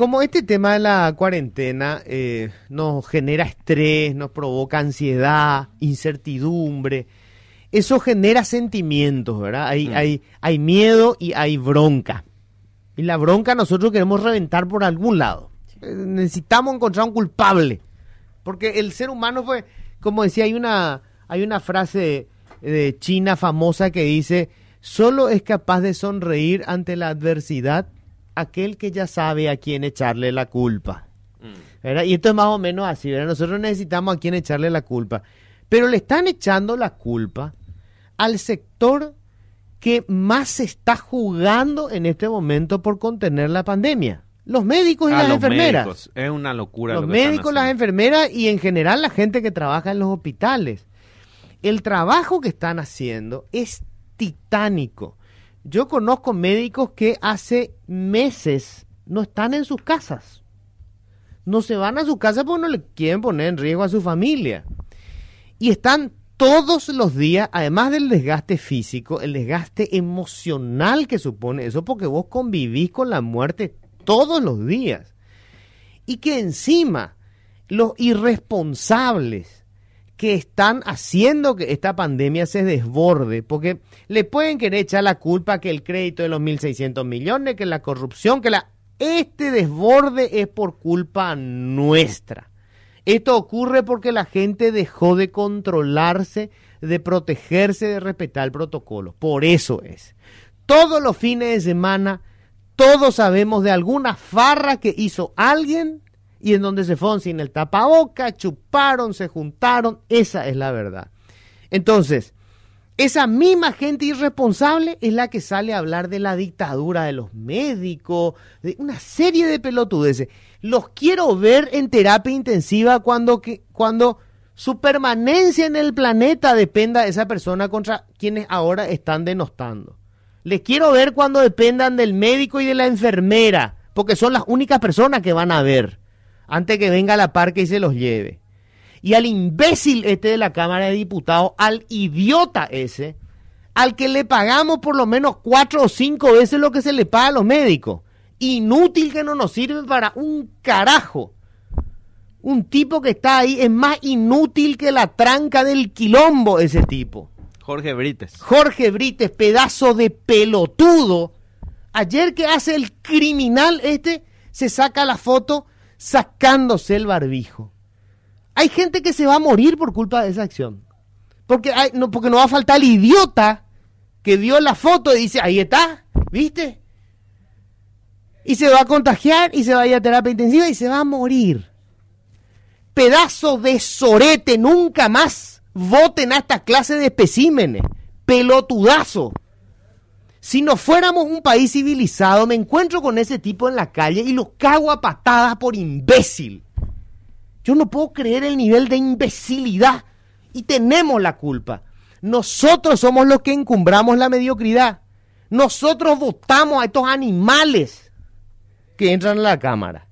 como este tema de la cuarentena eh, nos genera estrés, nos provoca ansiedad, incertidumbre, eso genera sentimientos, ¿verdad? Hay, Mm. hay, hay miedo y hay bronca. Y la bronca nosotros queremos reventar por algún lado. Eh, necesitamos encontrar un culpable. Porque el ser humano fue, como decía, hay una, hay una frase de China famosa que dice, solo es capaz de sonreír ante la adversidad aquel que ya sabe a quién echarle la culpa. ¿verdad? Y esto es más o menos así, ¿verdad? Nosotros necesitamos a quién echarle la culpa. Pero le están echando la culpa al sector que más se está jugando en este momento por contener la pandemia. Los médicos y A las los enfermeras. médicos. Es una locura. Los lo que están médicos, las enfermeras y en general la gente que trabaja en los hospitales. El trabajo que están haciendo es titánico. Yo conozco médicos que hace meses no están en sus casas. No se van a su casa porque no le quieren poner en riesgo a su familia. Y están todos los días, además del desgaste físico, el desgaste emocional que supone eso, porque vos convivís con la muerte todos los días y que encima los irresponsables que están haciendo que esta pandemia se desborde, porque le pueden querer echar la culpa que el crédito de los 1.600 millones, que la corrupción, que la... Este desborde es por culpa nuestra. Esto ocurre porque la gente dejó de controlarse, de protegerse, de respetar el protocolo. Por eso es. Todos los fines de semana, todos sabemos de alguna farra que hizo alguien y en donde se fueron sin el tapaboca, chuparon, se juntaron. Esa es la verdad. Entonces, esa misma gente irresponsable es la que sale a hablar de la dictadura de los médicos, de una serie de pelotudeces. Los quiero ver en terapia intensiva cuando, que, cuando su permanencia en el planeta dependa de esa persona contra quienes ahora están denostando. Les quiero ver cuando dependan del médico y de la enfermera, porque son las únicas personas que van a ver antes que venga la parque y se los lleve y al imbécil este de la Cámara de Diputados, al idiota ese, al que le pagamos por lo menos cuatro o cinco veces lo que se le paga a los médicos. Inútil que no nos sirve para un carajo. Un tipo que está ahí es más inútil que la tranca del quilombo ese tipo. Jorge Brites. Jorge Brites, pedazo de pelotudo. Ayer que hace el criminal este, se saca la foto sacándose el barbijo. Hay gente que se va a morir por culpa de esa acción. Porque, hay, no, porque no va a faltar el idiota que vio la foto y dice, ahí está, ¿viste? Y se va a contagiar y se va a ir a terapia intensiva y se va a morir. Pedazo de sorete, nunca más voten a esta clase de especímenes. Pelotudazo. Si no fuéramos un país civilizado, me encuentro con ese tipo en la calle y lo cago a patadas por imbécil. Yo no puedo creer el nivel de imbecilidad y tenemos la culpa. Nosotros somos los que encumbramos la mediocridad. Nosotros votamos a estos animales que entran a la Cámara.